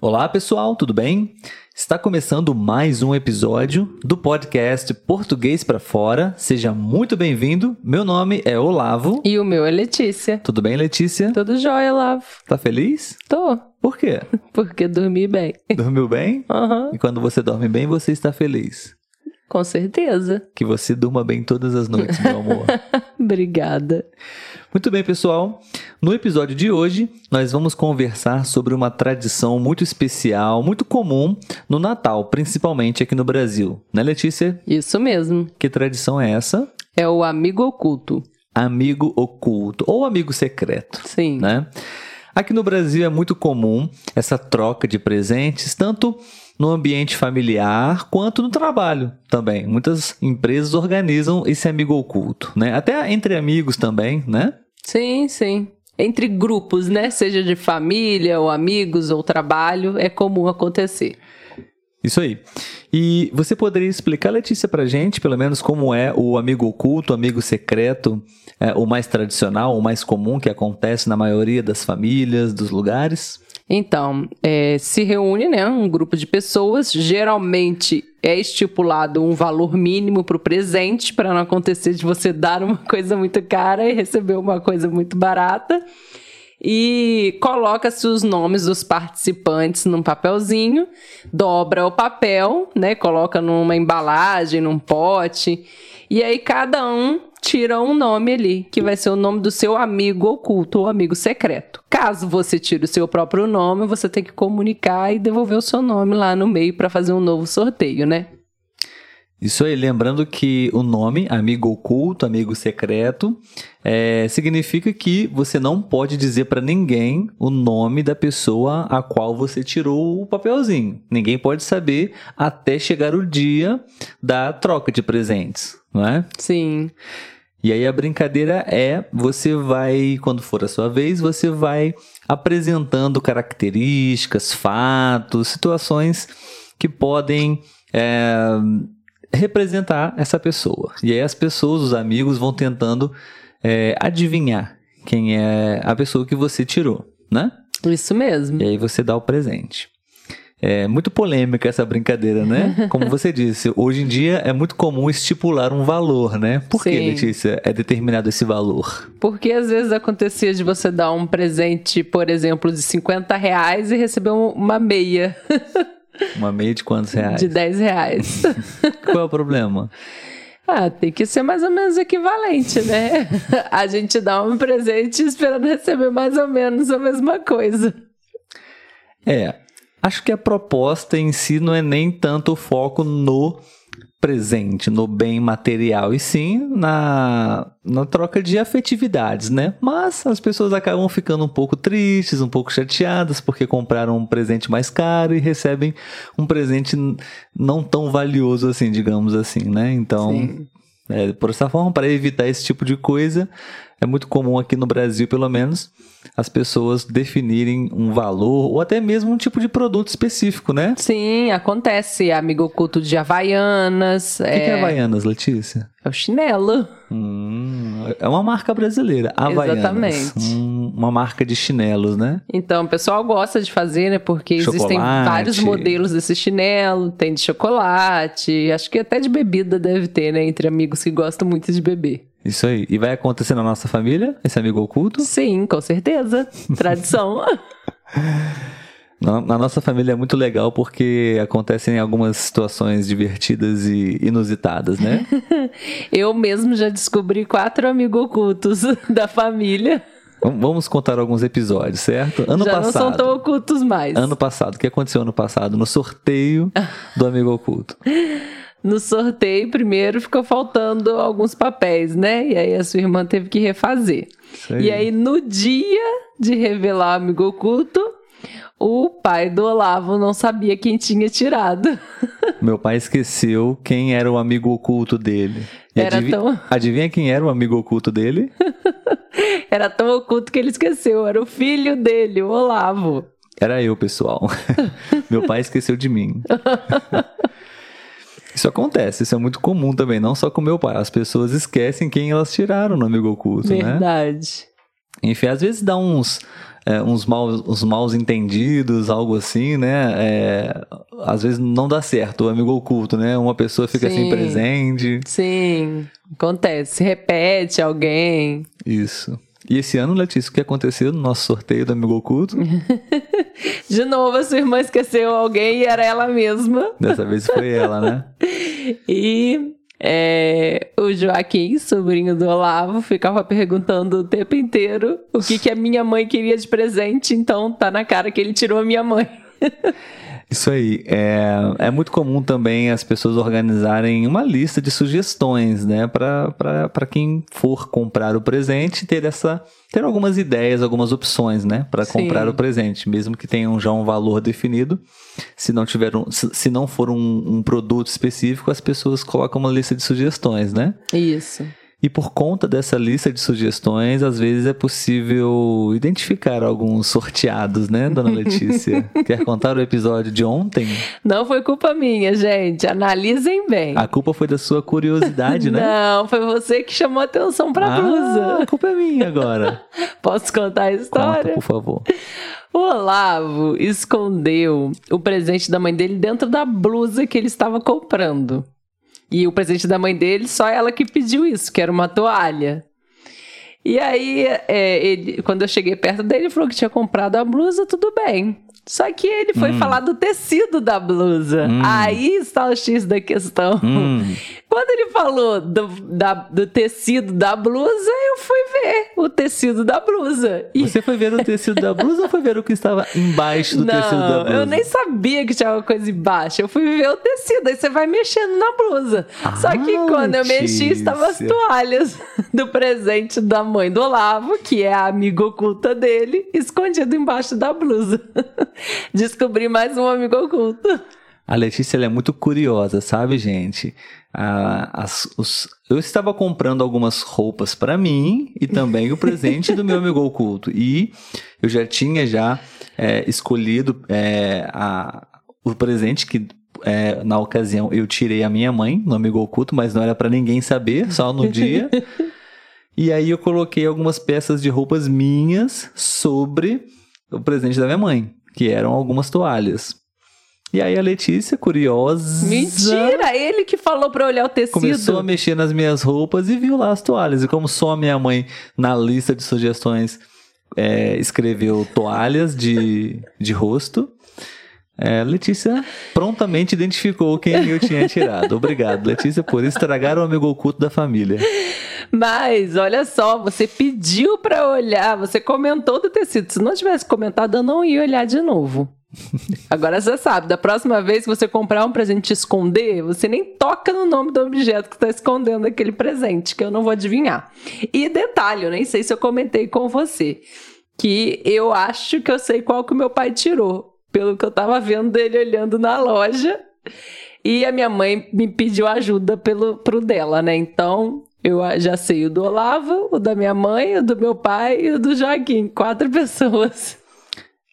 Olá pessoal, tudo bem? Está começando mais um episódio do podcast Português para Fora. Seja muito bem-vindo. Meu nome é Olavo. E o meu é Letícia. Tudo bem, Letícia? Tudo jóia, Olavo. Tá feliz? Tô. Por quê? Porque dormi bem. Dormiu bem? Aham, E quando você dorme bem, você está feliz. com certeza. Que você durma bem todas as noites, meu amor. Obrigada. Muito bem, pessoal. No episódio de hoje, nós vamos conversar sobre uma tradição muito especial, muito comum no Natal, principalmente aqui no Brasil. Né, Letícia? Isso mesmo. Que tradição é essa? É o amigo oculto. Amigo oculto ou amigo secreto, Sim. né? Aqui no Brasil é muito comum essa troca de presentes, tanto no ambiente familiar quanto no trabalho também. Muitas empresas organizam esse amigo oculto, né? Até entre amigos também, né? Sim, sim. Entre grupos, né? Seja de família, ou amigos, ou trabalho, é comum acontecer. Isso aí. E você poderia explicar, Letícia, pra gente, pelo menos, como é o amigo oculto, o amigo secreto, é, o mais tradicional, o mais comum que acontece na maioria das famílias, dos lugares? Então, é, se reúne né, um grupo de pessoas, geralmente é estipulado um valor mínimo para o presente, para não acontecer de você dar uma coisa muito cara e receber uma coisa muito barata. E coloca-se os nomes dos participantes num papelzinho, dobra o papel, né? Coloca numa embalagem, num pote. E aí cada um tira um nome ali, que vai ser o nome do seu amigo oculto ou amigo secreto. Caso você tire o seu próprio nome, você tem que comunicar e devolver o seu nome lá no meio para fazer um novo sorteio, né? Isso aí, lembrando que o nome, amigo oculto, amigo secreto, é, significa que você não pode dizer para ninguém o nome da pessoa a qual você tirou o papelzinho. Ninguém pode saber até chegar o dia da troca de presentes, não é? Sim. E aí a brincadeira é, você vai, quando for a sua vez, você vai apresentando características, fatos, situações que podem é, representar essa pessoa. E aí as pessoas, os amigos, vão tentando é, adivinhar quem é a pessoa que você tirou, né? Isso mesmo. E aí você dá o presente. É muito polêmica essa brincadeira, né? Como você disse, hoje em dia é muito comum estipular um valor, né? Por que, Sim. Letícia, é determinado esse valor? Porque às vezes acontecia de você dar um presente, por exemplo, de 50 reais e receber um- uma meia Uma meia de quantos reais? de 10 reais. Qual é o problema? ah, tem que ser mais ou menos equivalente, né? A gente dá um presente esperando receber mais ou menos a mesma coisa. É, acho que a proposta em si não é nem tanto o foco no presente, no bem material, e sim na, na troca de afetividades, né? Mas as pessoas acabam ficando um pouco tristes, um pouco chateadas, porque compraram um presente mais caro e recebem um presente não tão valioso assim, digamos assim, né? Então, Sim. É, por essa forma, para evitar esse tipo de coisa, é muito comum aqui no Brasil, pelo menos, as pessoas definirem um valor ou até mesmo um tipo de produto específico, né? Sim, acontece. Amigo oculto de Havaianas. O que, que é Havaianas, Letícia? é o chinelo. Hum, é uma marca brasileira, Havaianas. Exatamente. Hum, uma marca de chinelos, né? Então, o pessoal gosta de fazer, né? Porque existem Chocolate. vários modelos desse chinelo. Tem de chocolate, acho que até de bebida deve ter, né? Entre amigos que gostam muito de beber. Isso aí. E vai acontecer na nossa família, esse amigo oculto? Sim, com certeza. Tradição. Na, na nossa família é muito legal porque acontecem algumas situações divertidas e inusitadas, né? Eu mesmo já descobri quatro amigos ocultos da família. Vamos- contar alguns episódios, certo? Ano já não são passado. tão ocultos mais. Ano passado, o que aconteceu ano passado? No sorteio do Amigo Oculto. No sorteio, primeiro ficou faltando alguns papéis, né? E aí a sua irmã teve que refazer. E aí, no dia de revelar o amigo oculto, o pai do Olavo não sabia quem tinha tirado. Meu pai esqueceu quem era o amigo oculto dele. E Era adivi- tão- Adivinha quem era o amigo oculto dele? Era tão oculto que ele esqueceu. Era o filho dele, o Olavo. Era eu, pessoal. Meu pai esqueceu de mim. Isso acontece, isso é muito comum também, não só com meu pai. As pessoas esquecem quem elas tiraram no amigo oculto, né? Verdade. Enfim, às vezes dá uns é, uns, maus, uns maus entendidos, algo assim, né? É, às vezes não dá certo o amigo oculto, né? Uma pessoa fica sem presente. Sim, acontece. Se repete alguém. Isso. E esse ano, Letícia, o que aconteceu no nosso sorteio do amigo oculto? De novo, a sua irmã esqueceu alguém e era ela mesma. Dessa vez foi ela, né? E é, o Joaquim, sobrinho do Olavo, ficava perguntando o tempo inteiro o que, que a minha mãe queria de presente, então tá na cara que ele tirou a minha mãe. Isso aí. É, é muito comum também as pessoas organizarem uma lista de sugestões, né? Para quem for comprar o presente, ter essa. ter algumas ideias, algumas opções, né? Para comprar o presente, mesmo que tenham já um valor definido. Se não tiver um, se, se não for um, um produto específico, as pessoas colocam uma lista de sugestões, né? Isso. E por conta dessa lista de sugestões, às vezes é possível identificar alguns sorteados, né, dona Letícia? Quer contar o episódio de ontem? Não foi culpa minha, gente. Analisem bem. A culpa foi da sua curiosidade, né? Não, foi você que chamou atenção pra Ah, blusa. a culpa é minha agora. Posso contar a Conta, história? por favor. O Olavo escondeu o presente da mãe dele dentro da blusa que ele estava comprando. E o presente da mãe dele, só ela que pediu isso, que era uma toalha. E aí, é, ele, quando eu cheguei perto dele, ele falou que tinha comprado a blusa, tudo bem. Só que ele foi falar do tecido da blusa. Hum. Aí está o X da questão. Hum, Quando ele falou do, da- do tecido da blusa, eu fui ver o tecido da blusa. E você foi ver o tecido da blusa ou foi ver o que estava embaixo do tecido da não, blusa? eu nem sabia que tinha uma coisa embaixo. Eu fui ver o tecido, aí você vai mexendo na blusa. Só que Ah, quando eu mexi, estavam as toalhas do presente da mãe do Olavo, que é a amiga oculta dele, escondido embaixo da blusa. Descobri mais um amigo oculto. A Letícia é muito curiosa, sabe, gente? Ah, as- os- eu estava comprando algumas roupas para mim e também o presente do meu amigo oculto. E eu já tinha já é, escolhido é, a- o presente que é, na ocasião eu tirei a minha mãe no amigo oculto, mas não era para ninguém saber, só no dia. E aí eu coloquei algumas peças de roupas minhas sobre o presente da minha mãe, que eram algumas toalhas. E aí a Letícia, curiosa, Mentira! Ele que falou pra olhar o tecido. começou a mexer nas minhas roupas e viu lá as toalhas. E como só a minha mãe, na lista de sugestões, é, escreveu toalhas de, de rosto, é, Letícia prontamente identificou quem eu tinha tirado. Obrigado, Letícia, por estragar o amigo oculto da família. Mas, olha só, você pediu pra olhar, você comentou do tecido. Se não tivesse comentado, eu não ia olhar de novo. Agora você sabe, da próxima vez que você comprar um presente esconder, você nem toca no nome do objeto que está escondendo aquele presente, que eu não vou adivinhar. E detalhe, eu nem sei se eu comentei com você, que eu acho que eu sei qual que o meu pai tirou, pelo que eu tava vendo dele olhando na loja. E a minha mãe me pediu ajuda pelo, pro dela, né? Então, eu já sei o do Olavo, o da minha mãe, o do meu pai e o do Joaquim. Quatro pessoas.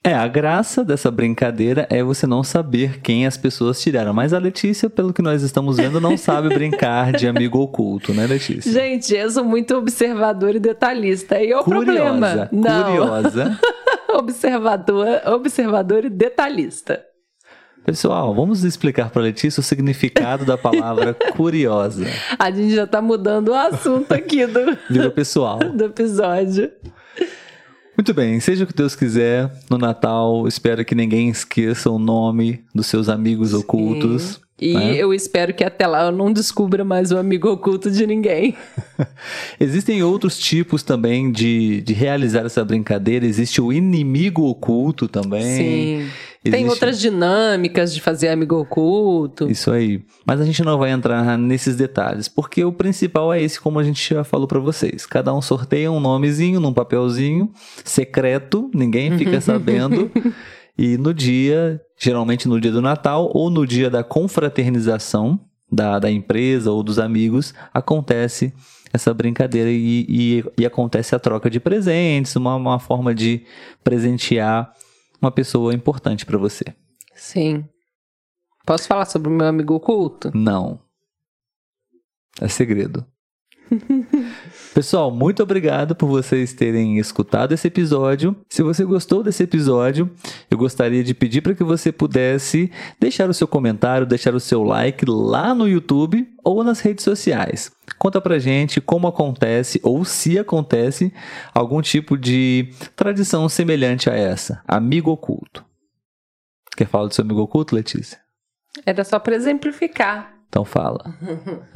É, a graça dessa brincadeira é você não saber quem as pessoas tiraram. Mas a Letícia, pelo que nós estamos vendo, não sabe brincar de amigo oculto, né, Letícia? Gente, eu sou muito observador e detalhista. E é o problema. curiosa, Não, curiosa. observador, observador e detalhista. Pessoal, vamos explicar para Letícia o significado da palavra curiosa. A gente já tá mudando o assunto aqui do, pessoal. do episódio. Muito bem, seja o que Deus quiser, no Natal, espero que ninguém esqueça o nome dos seus amigos ocultos. E né? eu espero que até lá eu não descubra mais o amigo oculto de ninguém. Existem outros tipos também de, de realizar essa brincadeira. Existe o inimigo oculto também. Sim. Tem Existe- outras dinâmicas de fazer amigo oculto. Isso aí. Mas a gente não vai entrar nesses detalhes, porque o principal é esse, como a gente já falou pra vocês. Cada um sorteia um nomezinho num papelzinho secreto, ninguém fica sabendo. e no dia, geralmente no dia do Natal ou no dia da confraternização da, da empresa ou dos amigos, acontece essa brincadeira e, e, e acontece a troca de presentes, uma, uma forma de presentear uma pessoa importante pra você. Sim. Posso falar sobre o meu amigo oculto? Não. É segredo. Pessoal, muito obrigado por vocês terem escutado esse episódio. Se você gostou desse episódio, eu gostaria de pedir para que você pudesse deixar o seu comentário, deixar o seu like lá no YouTube ou nas redes sociais. Conta pra gente como acontece ou se acontece algum tipo de tradição semelhante a essa, amigo oculto. Quer falar do seu amigo oculto, Letícia? Era só para exemplificar. Então fala.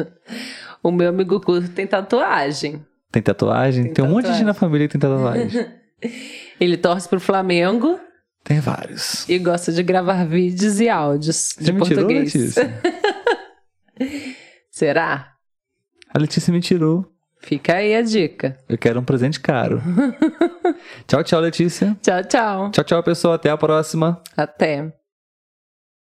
O meu amigo oculto tem tatuagem. Tem tatuagem? Tem, Tem um monte de gente tatuagem. na família que tem tatuagem. Ele torce pro Flamengo tem vários. e gosta de gravar vídeos e áudios Você de me tirou, português. Letícia? Será? A Letícia me tirou. Fica aí a dica. Eu quero um presente caro. tchau, tchau, Letícia. Tchau, tchau. Tchau, tchau, pessoal. Até a próxima. Até.